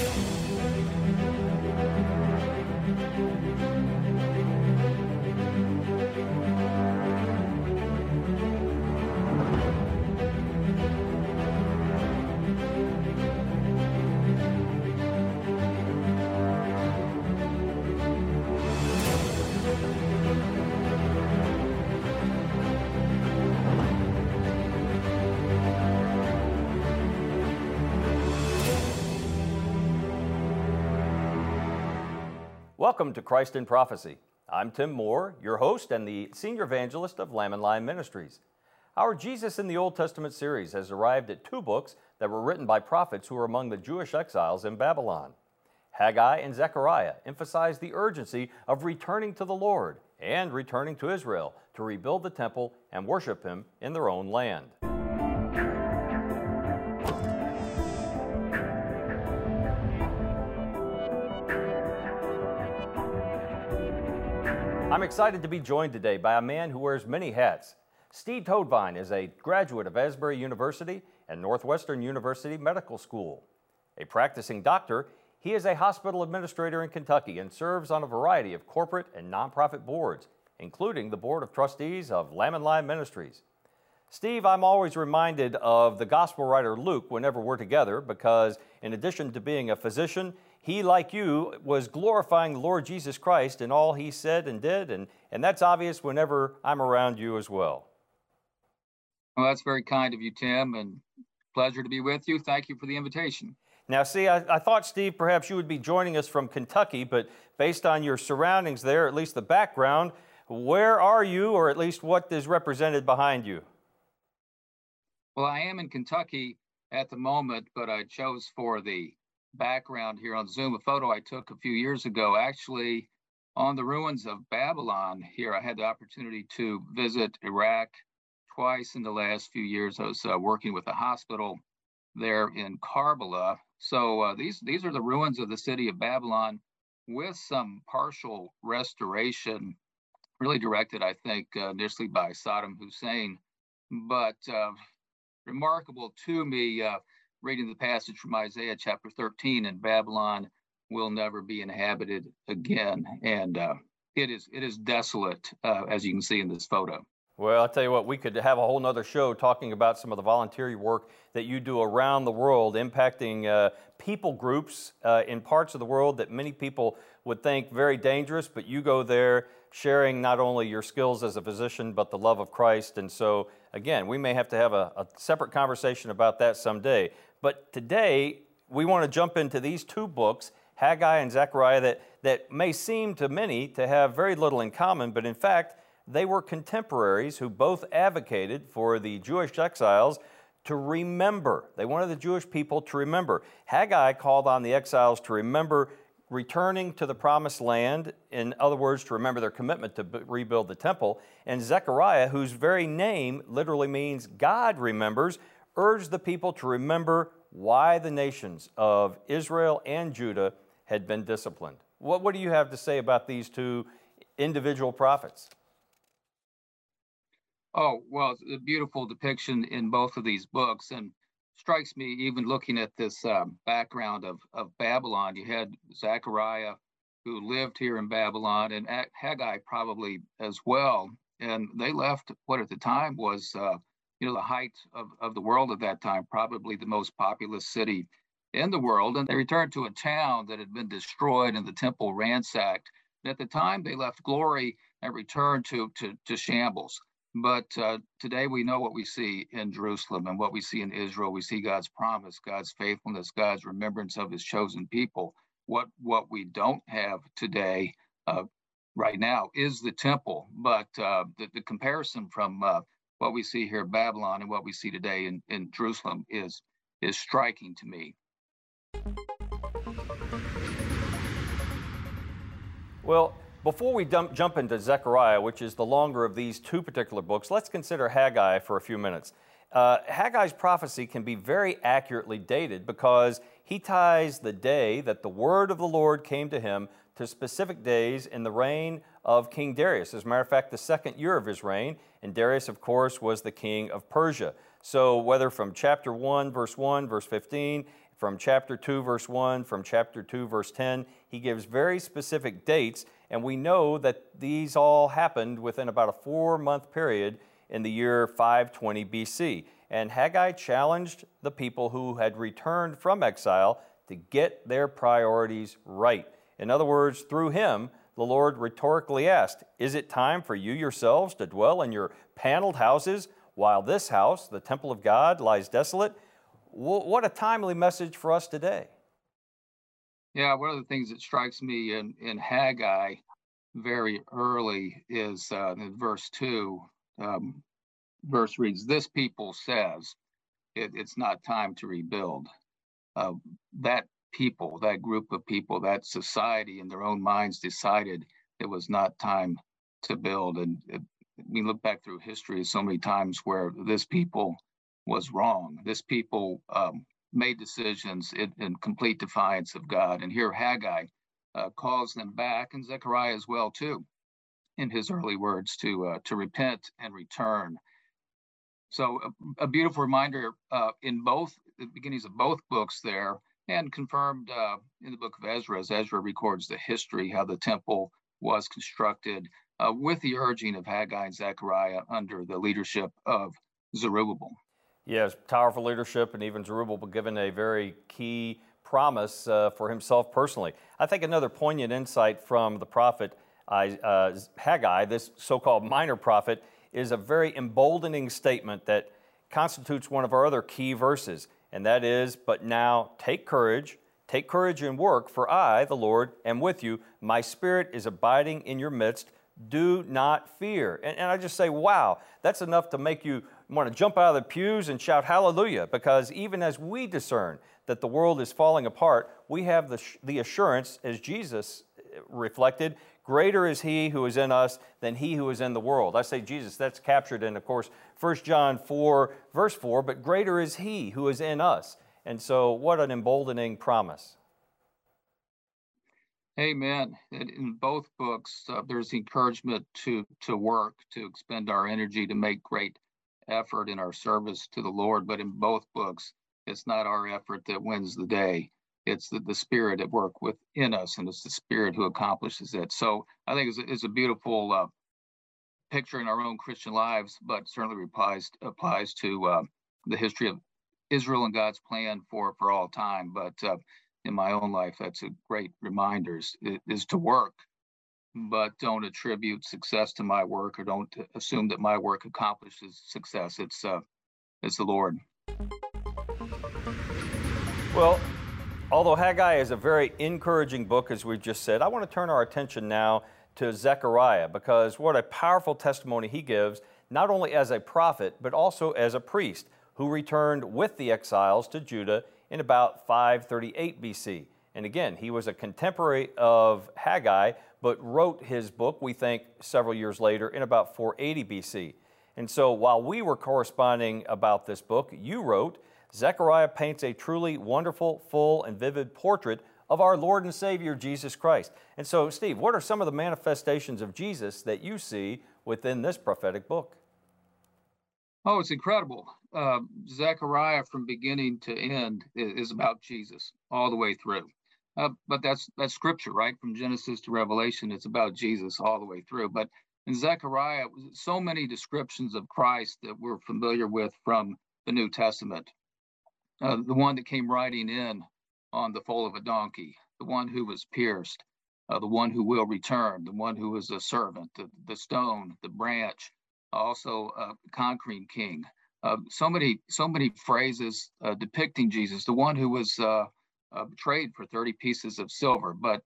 you. Welcome to Christ in Prophecy. I'm Tim Moore, your host and the senior evangelist of Lamb and Lion Ministries. Our Jesus in the Old Testament series has arrived at two books that were written by prophets who were among the Jewish exiles in Babylon. Haggai and Zechariah emphasize the urgency of returning to the Lord and returning to Israel to rebuild the temple and worship Him in their own land. I'm excited to be joined today by a man who wears many hats. Steve Toadvine is a graduate of Asbury University and Northwestern University Medical School. A practicing doctor, he is a hospital administrator in Kentucky and serves on a variety of corporate and nonprofit boards, including the Board of Trustees of Lamb and Lion Ministries. Steve, I'm always reminded of the gospel writer Luke whenever we're together because, in addition to being a physician, he, like you, was glorifying the Lord Jesus Christ in all he said and did, and, and that's obvious whenever I'm around you as well. Well, that's very kind of you, Tim, and pleasure to be with you. Thank you for the invitation. Now, see, I, I, thought, Steve, perhaps you would be joining us from Kentucky, but based on your surroundings there, at least the background, where are you, or at least what is represented behind you? Well, I am in Kentucky at the moment, but I chose for the background here on Zoom, a photo I took a few years ago, actually on the ruins of Babylon here. I had the opportunity to visit Iraq twice in the last few years. I was uh, working with a hospital there in Karbala. So uh, these, these are the ruins of the city of Babylon with some partial restoration, really directed, I think, uh, initially by Saddam Hussein. But uh, remarkable to me, uh, reading the passage from Isaiah chapter 13, and Babylon will never be inhabited again. And uh, it is it is desolate, uh, as you can see in this photo. Well, I'll tell you what, we could have a whole nother show talking about some of the volunteer work that you do around the world, impacting uh, people groups uh, in parts of the world that many people would think very dangerous, but you go there sharing not only your skills as a physician, but the love of Christ. And so, again, we may have to have a, a separate conversation about that someday. But today, we want to jump into these two books, Haggai and Zechariah, that, that may seem to many to have very little in common, but in fact, they were contemporaries who both advocated for the Jewish exiles to remember. They wanted the Jewish people to remember. Haggai called on the exiles to remember returning to the promised land, in other words, to remember their commitment to rebuild the temple. And Zechariah, whose very name literally means God remembers, urged the people to remember why the nations of Israel and Judah had been disciplined. What, what do you have to say about these two individual prophets? Oh, well, it's a beautiful depiction in both of these books. And strikes me, even looking at this um, background of, of Babylon, you had Zechariah, who lived here in Babylon, and Haggai probably as well. And they left what at the time was uh, you know, the height of, of the world at that time, probably the most populous city in the world. And they returned to a town that had been destroyed and the temple ransacked. And at the time, they left glory and returned to, to, to shambles. But uh, today we know what we see in Jerusalem and what we see in Israel. We see God's promise, God's faithfulness, God's remembrance of his chosen people. What, what we don't have today, uh, right now, is the temple. But uh, the, the comparison from uh, what we see here in Babylon and what we see today in, in Jerusalem is, is striking to me. Well, before we dump, jump into Zechariah, which is the longer of these two particular books, let's consider Haggai for a few minutes. Uh, Haggai's prophecy can be very accurately dated because he ties the day that the word of the Lord came to him to specific days in the reign of King Darius. As a matter of fact, the second year of his reign, and Darius, of course, was the king of Persia. So, whether from chapter 1, verse 1, verse 15, from chapter 2, verse 1, from chapter 2, verse 10. He gives very specific dates, and we know that these all happened within about a four month period in the year 520 BC. And Haggai challenged the people who had returned from exile to get their priorities right. In other words, through him, the Lord rhetorically asked, Is it time for you yourselves to dwell in your paneled houses while this house, the temple of God, lies desolate? What a timely message for us today. Yeah, one of the things that strikes me in, in Haggai very early is uh, in verse 2. Um, verse reads, This people says it, it's not time to rebuild. Uh, that people, that group of people, that society in their own minds decided it was not time to build. And it, we look back through history so many times where this people was wrong. This people um, made decisions in, in, complete defiance of God. And here Haggai uh, calls them back, and Zechariah as well too, in his early words, to uh, to repent and return. So a, a beautiful reminder uh, in both the beginnings of both books there, and confirmed uh, in the book of Ezra as Ezra records the history how the temple was constructed uh, with the urging of Haggai and Zechariah under the leadership of Zerubbabel. Yes, powerful leadership, and even Zerubbabel given a very key promise uh, for himself personally. I think another poignant insight from the prophet uh, Haggai, this so called minor prophet, is a very emboldening statement that constitutes one of our other key verses, and that is, But now take courage, take courage and work, for I, the Lord, am with you. My spirit is abiding in your midst. Do not fear. And, and I just say, wow, that's enough to make you want to jump out of the pews and shout hallelujah because even as we discern that the world is falling apart, we have the, the assurance, as Jesus eh, reflected, greater is he who is in us than he who is in the world. I say Jesus, that's captured in, of course, 1 John 4, verse 4, but greater is he who is in us. And so, what an emboldening promise. Amen. In both books, uh, there's encouragement to to work, to expend our energy, to make great effort in our service to the Lord. But in both books, it's not our effort that wins the day. It's the, the Spirit at work within us, and it's the Spirit who accomplishes it. So I think it's a, it's a beautiful uh, picture in our own Christian lives, but certainly applies applies to uh, the history of Israel and God's plan for for all time. But uh, in my own life, that's a great reminder is, is to work but don't attribute success to my work or don't assume that my work accomplishes success. It's uh, it's the Lord. Well, although Haggai is a very encouraging book, as we just said, I want to turn our attention now to Zechariah because what a powerful testimony he gives, not only as a prophet, but also as a priest who returned with the exiles to Judah in about 538 BC. And again, he was a contemporary of Haggai, but wrote his book, we think, several years later in about 480 BC. And so while we were corresponding about this book, you wrote, Zechariah paints a truly wonderful, full, and vivid portrait of our Lord and Savior Jesus Christ. And so, Steve, what are some of the manifestations of Jesus that you see within this prophetic book? Oh, it's incredible. Uh, Zechariah, from beginning to end, is about Jesus all the way through. Uh, but that's that's scripture, right? From Genesis to Revelation, it's about Jesus all the way through. But in Zechariah, so many descriptions of Christ that we're familiar with from the New Testament. Uh, the one that came riding in on the foal of a donkey, the one who was pierced, uh, the one who will return, the one who is a servant, the, the stone, the branch, also a conquering king. Uh, so many, so many phrases uh, depicting Jesus, the one who was uh, trade for 30 pieces of silver. But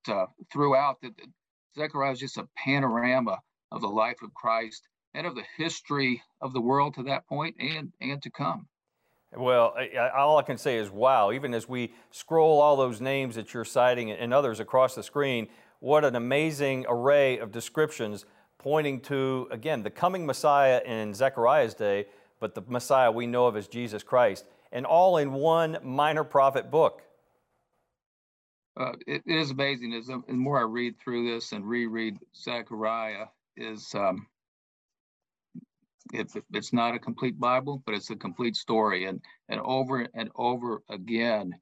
throughout, the, the, Zechariah is just a panorama of the life of Christ and of the history of the world to that point and, and to come. Well, all I can say is wow. Even as we scroll all those names that you're citing and others across the screen, what an amazing array of descriptions pointing to, again, the coming Messiah in Zechariah's day, but the Messiah we know of as Jesus Christ, and all in one minor prophet book uh, it, is amazing. As the more I read through this and reread Zechariah, is um, it, it's not a complete Bible, but it's a complete story. And and over and over again,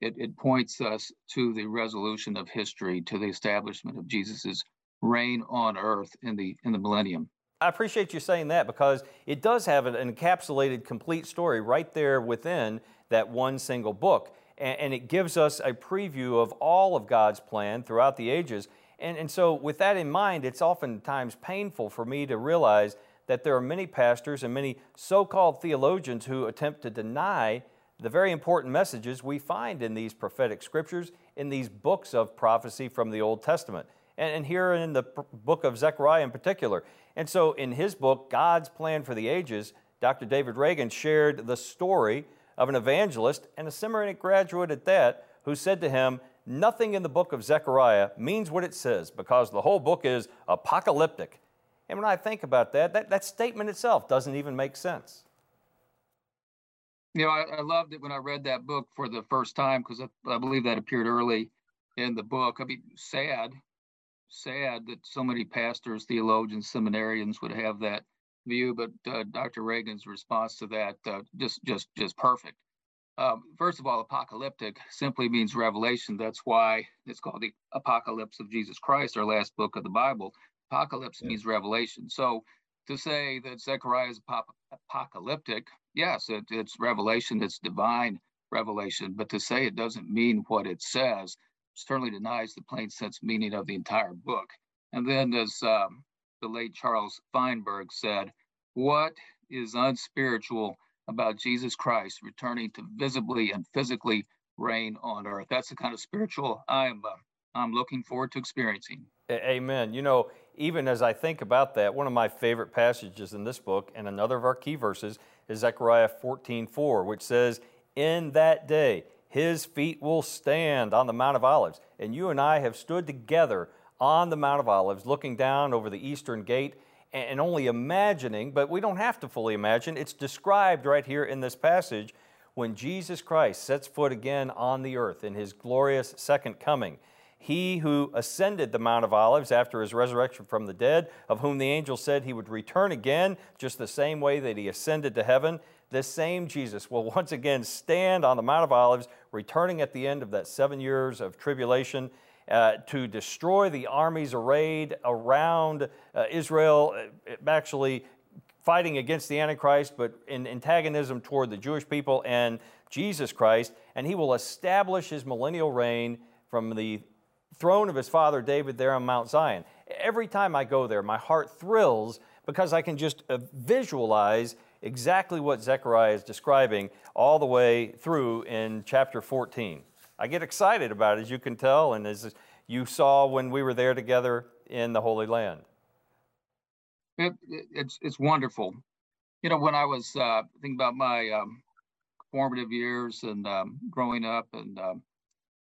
it, it points us to the resolution of history, to the establishment of Jesus's reign on earth in the in the millennium. I appreciate you saying that because it does have an encapsulated, complete story right there within that one single book. And, and it gives us a preview of all of God's plan throughout the ages. And, and so, with that in mind, it's oftentimes painful for me to realize that there are many pastors and many so called theologians who attempt to deny the very important messages we find in these prophetic scriptures, in these books of prophecy from the Old Testament. And, and here in the book of Zechariah in particular. And so, in his book, God's Plan for the Ages, Dr. David Reagan shared the story of an evangelist and a seminary graduate at that who said to him, Nothing in the book of Zechariah means what it says because the whole book is apocalyptic. And when I think about that, that, that statement itself doesn't even make sense. You know, I, I loved it when I read that book for the first time because I, I believe that appeared early in the book. I mean, sad, sad that so many pastors, theologians, seminarians would have that view, but uh, Dr. Reagan's response to that uh, just just just perfect. Um, first of all, apocalyptic simply means revelation. That's why it's called the Apocalypse of Jesus Christ, our last book of the Bible. Apocalypse yeah. means revelation. So to say that Zechariah is ap- apocalyptic, yes, it, it's revelation, it's divine revelation. But to say it doesn't mean what it says certainly denies the plain sense meaning of the entire book. And then, as um, the late Charles Feinberg said, What is unspiritual about Jesus Christ returning to visibly and physically reign on earth? That's the kind of spiritual I'm, uh, I'm looking forward to experiencing. Amen. You know, even as I think about that, one of my favorite passages in this book and another of our key verses is Zechariah 14 4, which says, In that day, his feet will stand on the Mount of Olives. And you and I have stood together on the Mount of Olives, looking down over the eastern gate and only imagining, but we don't have to fully imagine. It's described right here in this passage when Jesus Christ sets foot again on the earth in his glorious second coming. He who ascended the Mount of Olives after his resurrection from the dead, of whom the angel said he would return again, just the same way that he ascended to heaven, this same Jesus will once again stand on the Mount of Olives, returning at the end of that seven years of tribulation uh, to destroy the armies arrayed around uh, Israel, uh, actually fighting against the Antichrist, but in antagonism toward the Jewish people and Jesus Christ. And he will establish his millennial reign from the throne of his father David there on Mount Zion. Every time I go there, my heart thrills because I can just uh, visualize exactly what Zechariah is describing all the way through in chapter 14. I get excited about it, as you can tell, and as you saw when we were there together in the Holy Land. It, it, it's it's wonderful. You know, when I was uh, thinking about my um, formative years and um, growing up and um,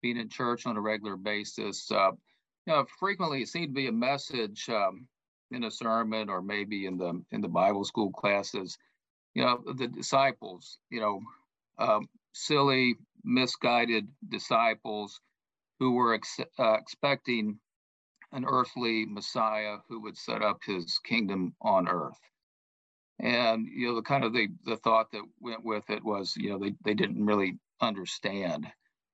being in church on a regular basis, uh, you know, frequently it seemed to be a message um, in a sermon or maybe in the in the Bible school classes. You know, the disciples. You know, um, silly misguided disciples who were ex- uh, expecting an earthly Messiah who would set up his kingdom on earth. And you know, the kind of the, the thought that went with it was, you know, they, they didn't really understand.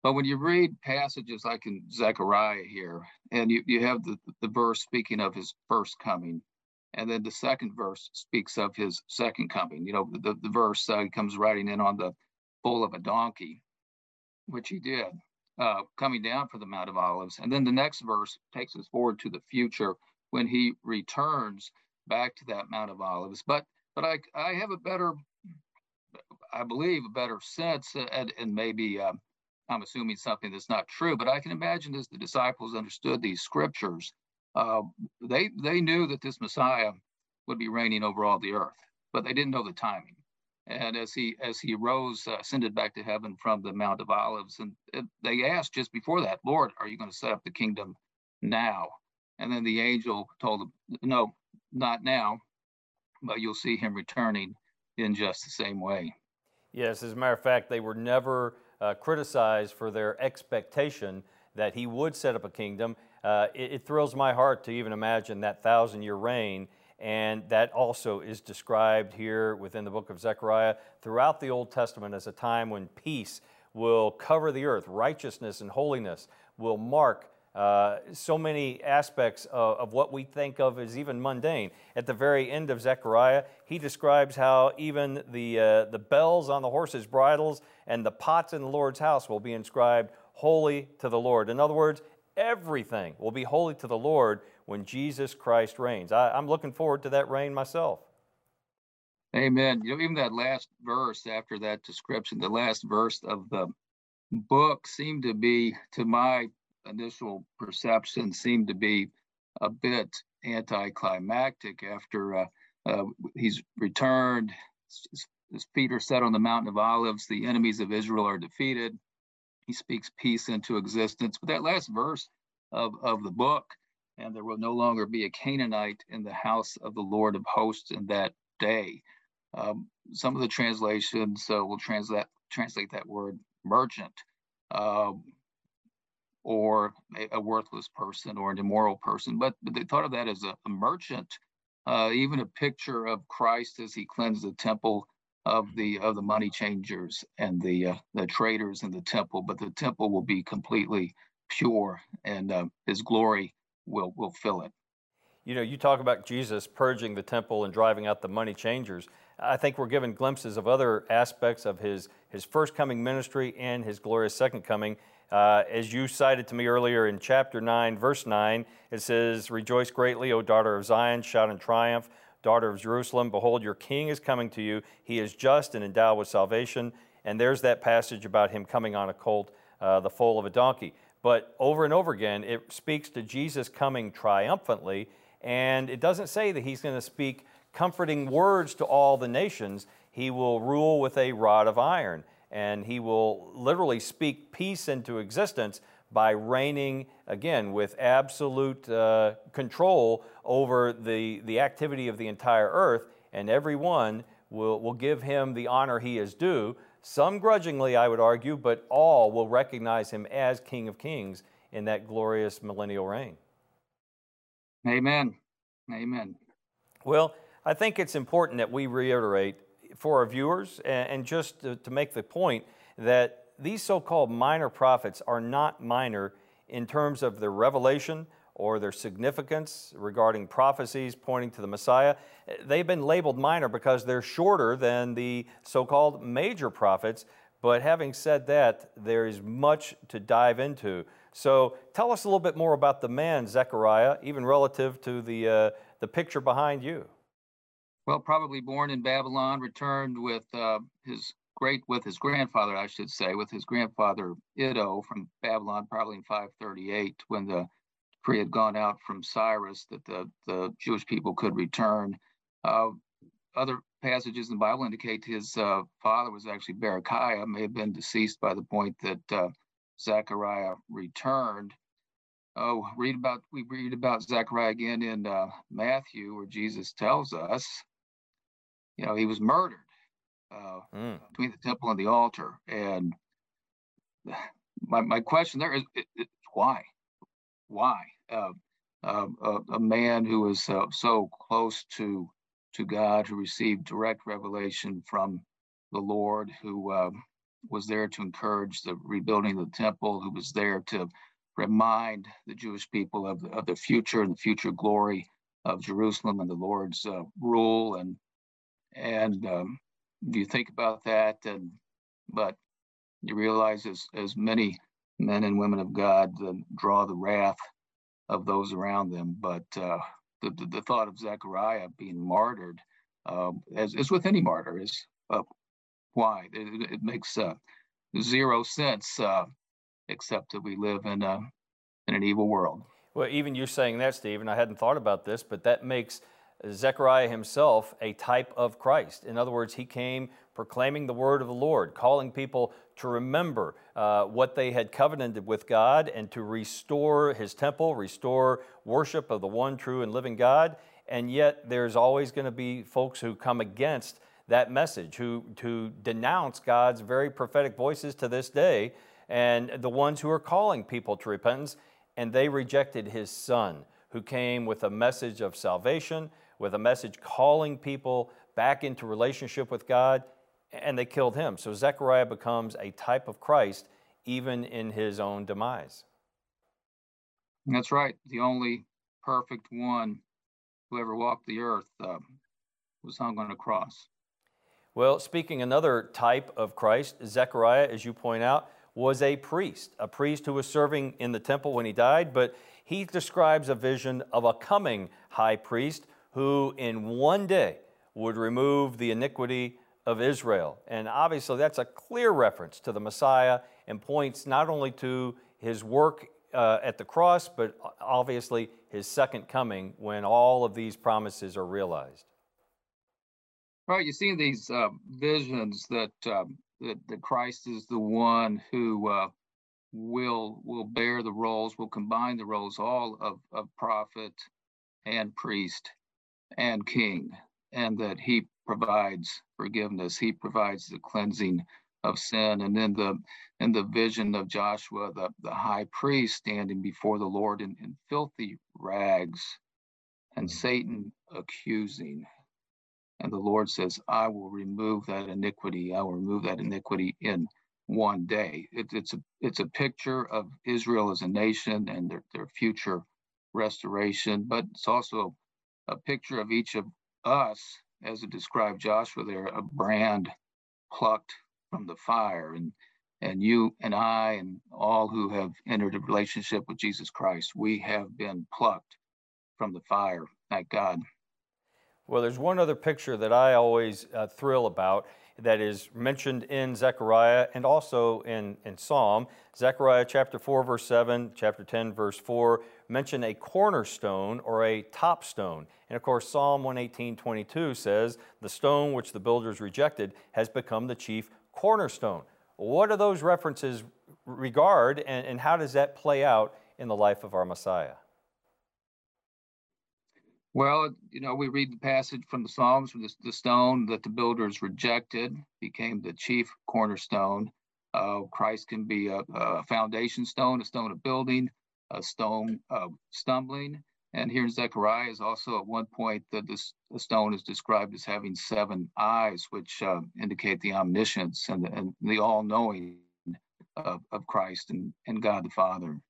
But when you read passages like in Zechariah here, and you, you have the, the verse speaking of his first coming, and then the second verse speaks of his second coming. You know, the, the verse uh, comes riding in on the foal of a donkey, which he did, uh, coming down from the Mount of Olives. And then the next verse takes us forward to the future when he returns back to that Mount of Olives. But but I I have a better, I believe, a better sense, and, and maybe uh, I'm assuming something that's not true, but I can imagine as the disciples understood these scriptures, uh, they they knew that this Messiah would be reigning over all the earth, but they didn't know the timing. And as he as he rose uh, ascended back to heaven from the mount of olives and it, they asked just before that lord are you going to set up the kingdom now? And then the angel told them no not now but you'll see him returning in just the same way. Yes as a matter of fact they were never uh, criticized for their expectation that he would set up a kingdom uh, it, it thrills my heart to even imagine that thousand year reign and that also is described here within the book of Zechariah throughout the Old Testament as a time when peace will cover the earth. Righteousness and holiness will mark uh, so many aspects of, of, what we think of as even mundane. At the very end of Zechariah, he describes how even the, uh, the bells on the horses' bridles and the pots in the Lord's house will be inscribed holy to the Lord. In other words, everything will be holy to the Lord when Jesus Christ reigns. I, I'm looking forward to that reign myself. Amen. You know, even that last verse after that description, the last verse of the book seemed to be, to my initial perception seemed to be a bit anticlimactic after uh, uh, he's returned. As Peter said on the Mountain of Olives, the enemies of Israel are defeated. He speaks peace into existence. But that last verse of, of the book, and there will no longer be a Canaanite in the house of the Lord of hosts in that day. Um, some of the translations uh, will translate translate that word merchant. Um, or a, a, worthless person or an immoral person, but, but they thought of that as a, a merchant. Uh, even a picture of Christ as he cleansed the temple of the of the money changers and the uh, the traders in the temple, but the temple will be completely pure, and uh, His glory will will fill it. You know, you talk about Jesus purging the temple and driving out the money changers. I think we're given glimpses of other aspects of his his first coming ministry and his glorious second coming. Uh, as you cited to me earlier in chapter 9, verse 9, it says, Rejoice greatly, O daughter of Zion, shout in triumph, daughter of Jerusalem. Behold, your king is coming to you. He is just and endowed with salvation. And there's that passage about him coming on a colt, uh, the foal of a donkey. But over and over again, it speaks to Jesus coming triumphantly. And it doesn't say that he's going to speak comforting words to all the nations. He will rule with a rod of iron and he will literally speak peace into existence by reigning again with absolute uh, control over the, the activity of the entire earth, and everyone will, will give him the honor he is due. Some grudgingly, I would argue, but all will recognize him as King of Kings in that glorious millennial reign. Amen. Amen. Well, I think it's important that we reiterate for our viewers and, just to, to make the point that these so called minor prophets are not minor in terms of their revelation or their significance regarding prophecies pointing to the Messiah. They've been labeled minor because they're shorter than the so called major prophets. But having said that, there is much to dive into. So tell us a little bit more about the man, Zechariah, even relative to the, uh, the picture behind you. Well, probably born in Babylon, returned with uh, his great with his grandfather, I should say, with his grandfather Iddo from Babylon, probably in 538, when the decree had gone out from Cyrus that the, the Jewish people could return. Uh, other passages in the Bible indicate his uh, father was actually Berechiah, may have been deceased by the point that uh, Zechariah returned. Oh, read about we read about Zechariah again in uh, Matthew, where Jesus tells us you know, he was murdered uh, mm. between the temple and the altar. And my, my question there is, is why? Why? Uh, uh, a, man who was uh, so close to to God, who received direct revelation from the Lord, who um, was there to encourage the rebuilding of the temple, who was there to remind the Jewish people of the, of the future and the future glory of Jerusalem and the Lord's uh, rule and and um, you think about that and but you realize as as many men and women of god uh, draw the wrath of those around them. But uh, the, the, the thought of zechariah being martyred uh, as, as with any martyr is uh, why? It, it makes uh, zero sense uh, except that we live in a in an evil world. Well even you saying that stephen i hadn't thought about this but that makes Zechariah himself a type of Christ. In other words, he came proclaiming the word of the Lord, calling people to remember uh, what they had covenanted with God and to restore his temple, restore worship of the one true and living God. And yet, there's always going to be folks who come against that message, who to denounce God's very prophetic voices to this day, and the ones who are calling people to repentance. And they rejected his son, who came with a message of salvation with a message calling people back into relationship with God. and they killed him. So Zechariah becomes a type of Christ even in his own demise. That's right. The only perfect one who ever walked the earth uh, was hung on a cross. Well, speaking another type of Christ, Zechariah, as you point out, was a priest, a priest who was serving in the temple when he died, but he describes a vision of a coming high priest who in one day would remove the iniquity of Israel. And obviously, that's a clear reference to the Messiah and points not only to his work uh, at the cross, but obviously his second coming when all of these promises are realized. Right, you see these uh, visions that, uh, that that Christ is the one who uh, will will bear the roles, will combine the roles all of, of prophet and priest and king, and that he provides forgiveness, he provides the cleansing of sin, and then the in the vision of Joshua, the, the high priest standing before the Lord in, in filthy rags, and mm-hmm. Satan accusing and the Lord says, I will remove that iniquity. I will remove that iniquity in one day. It, it's a it's a picture of Israel as a nation and their, their future restoration, but it's also a picture of each of us, as it described Joshua there, a brand plucked from the fire. And and you and I and all who have entered a relationship with Jesus Christ, we have been plucked from the fire. Thank God. Well, there's one other picture that I always uh, thrill about that is mentioned in Zechariah and also in, in Psalm. Zechariah chapter 4, verse 7, chapter 10, verse 4 mention a cornerstone or a top stone. And of course, Psalm 118, 22 says, The stone which the builders rejected has become the chief cornerstone. What do those references regard, and, and how does that play out in the life of our Messiah? Well, you know, we read the passage from the Psalms, the, the stone that the builders rejected became the chief cornerstone. Uh, Christ can be a, a, foundation stone, a stone of building, a stone of stumbling. And here in Zechariah is also at one point that this stone is described as having seven eyes, which uh, indicate the omniscience and the, and the all-knowing of, of Christ and, and God the Father.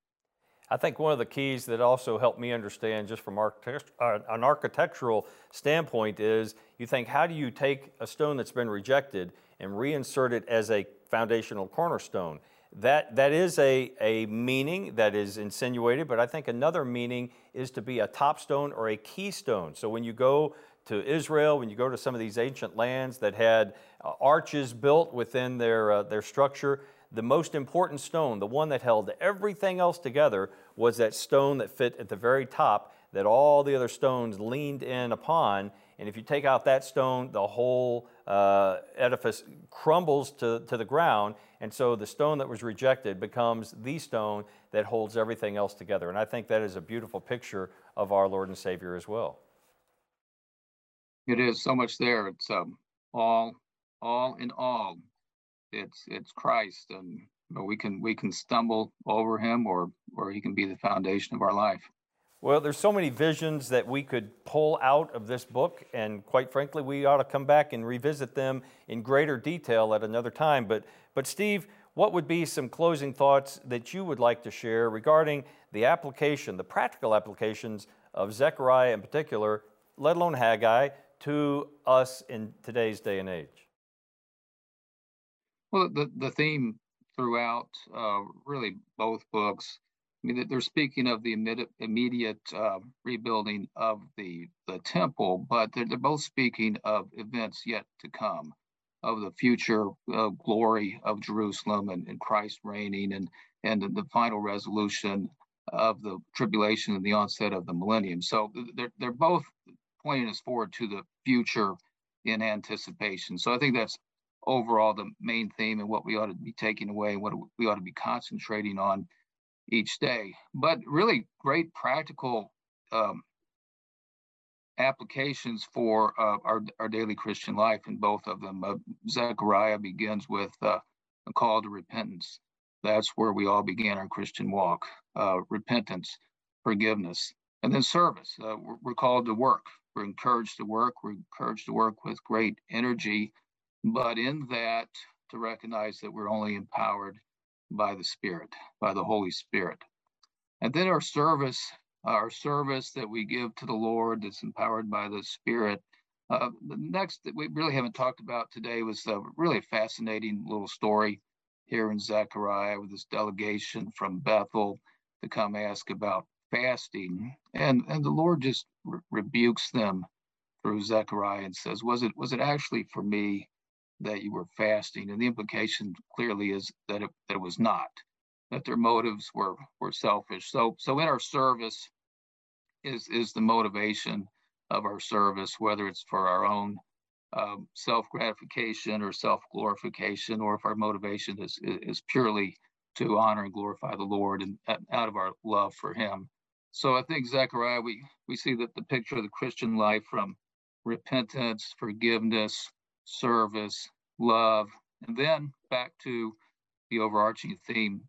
I think one of the keys that also helped me understand just from architect- uh, an architectural standpoint is you think, how do you take a stone that's been rejected and reinsert it as a foundational cornerstone? That, that is a, a meaning that is insinuated, but I think another meaning is to be a top stone or a keystone. So when you go to Israel, when you go to some of these ancient lands that had uh, arches built within their, uh, their structure, the most important stone, the one that held everything else together, was that stone that fit at the very top that all the other stones leaned in upon. And if you take out that stone, the whole uh, edifice crumbles to, to the ground. And so the stone that was rejected becomes the stone that holds everything else together. And I think that is a beautiful picture of our Lord and Savior as well. It is so much there. It's um, all, all in all it's it's Christ, and we can we can stumble over him, or or he can be the foundation of our life. Well, there's so many visions that we could pull out of this book, and quite frankly, we ought to come back and revisit them in greater detail at another time. But but Steve, what would be some closing thoughts that you would like to share regarding the application, the practical applications of Zechariah in particular, let alone Haggai, to us in today's day and age? Well, the, the theme throughout uh, really both books, mean, they're speaking of the immediate, immediate uh, rebuilding of the, the temple, but they're, they're both speaking of events yet to come, of the future uh, glory of Jerusalem and, and Christ reigning and, and the final resolution of the tribulation and the onset of the millennium. So they're, they're both pointing us forward to the future in anticipation. So I think that's overall the main theme and what we ought to be taking away what we ought to be concentrating on each day. But really great practical um, applications for uh, our, our daily Christian life in both of them. Uh, Zechariah begins with uh, a call to repentance. That's where we all began our Christian walk uh, repentance, forgiveness, and then service. Uh, we're, we're called to work. We're encouraged to work. We're encouraged to work with great energy but in that, to recognize that we're only empowered by the Spirit, by the Holy Spirit. And then our service, our service that we give to the Lord that's empowered by the Spirit. Uh, the next that we really haven't talked about today was a really fascinating little story here in Zechariah with this delegation from Bethel to come ask about fasting. And, and the Lord just re- rebukes them through Zechariah and says, was it, was it actually for me that you were fasting? And the implication clearly is that it, that it was not, that their motives were, were selfish. So, so in our service is, is the motivation of our service, whether it's for our own um, self gratification or self glorification, or if our motivation is, is purely to honor and glorify the Lord and out of our love for Him. So I think Zechariah, we we see that the picture of the Christian life from repentance, forgiveness, service, love, and then back to the overarching theme,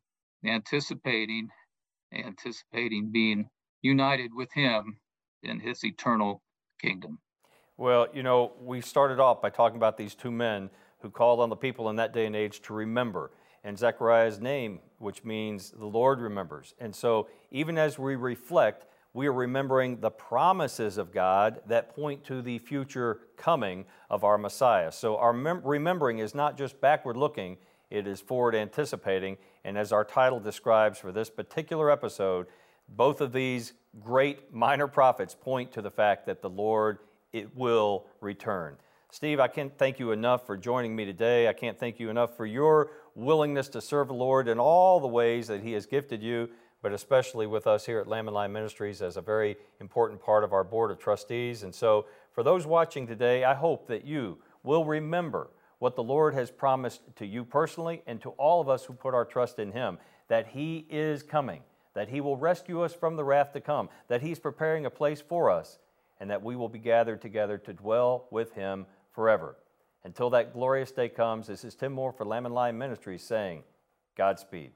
anticipating, anticipating being united with Him in His eternal kingdom. Well, you know, we started off by talking about these two men who called on the people in that day and age to remember. And Zechariah's name, which means the Lord remembers. And so, even as we reflect, we are remembering the promises of God that point to the future coming of our Messiah. So, our mem- remembering is not just backward looking, it is forward anticipating. And as our title describes for this particular episode, both of these great minor prophets point to the fact that the Lord it will return. Steve, I can't thank you enough for joining me today. I can't thank you enough for your willingness to serve the Lord in all the ways that He has gifted you, but especially with us here at Lamb and Lion Ministries as a very important part of our board of trustees. And so, for those watching today, I hope that you will remember what the Lord has promised to you personally and to all of us who put our trust in Him that He is coming, that He will rescue us from the wrath to come, that He's preparing a place for us and that we will be gathered together to dwell with him forever. Until that glorious day comes, this is Tim Moore for Lamb and Lion Ministries saying, Godspeed.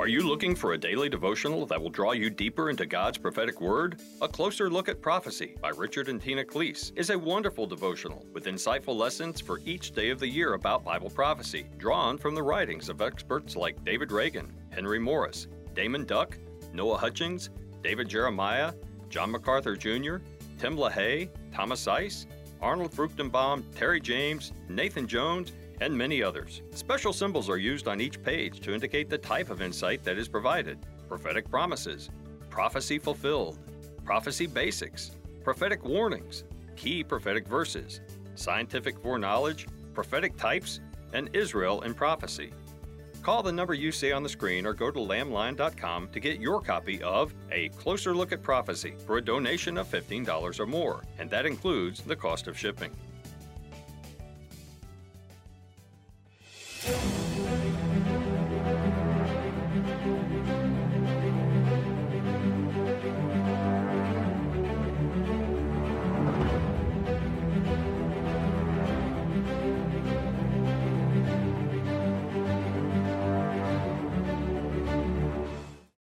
Are you looking for a daily devotional that will draw you deeper into God's prophetic word? A Closer Look at Prophecy by Richard and Tina Cleese is a wonderful devotional with insightful lessons for each day of the year about Bible prophecy, drawn from the writings of experts like David Reagan, Henry Morris, Daymond Duck, Noah Hutchings, David Jeremiah, John MacArthur Jr., Tim LaHaye, Thomas Ice, Arnold Fruchtenbaum, Terry James, Nathan Jones, and many others. Special symbols are used on each page to indicate the type of insight that is provided prophetic promises, prophecy fulfilled, prophecy basics, prophetic warnings, key prophetic verses, scientific foreknowledge, prophetic types, and Israel in prophecy. Call the number you see on the screen or go to lamblion.com to get your copy of A Closer Look at Prophecy for a donation of $15 or more, and that includes the cost of shipping.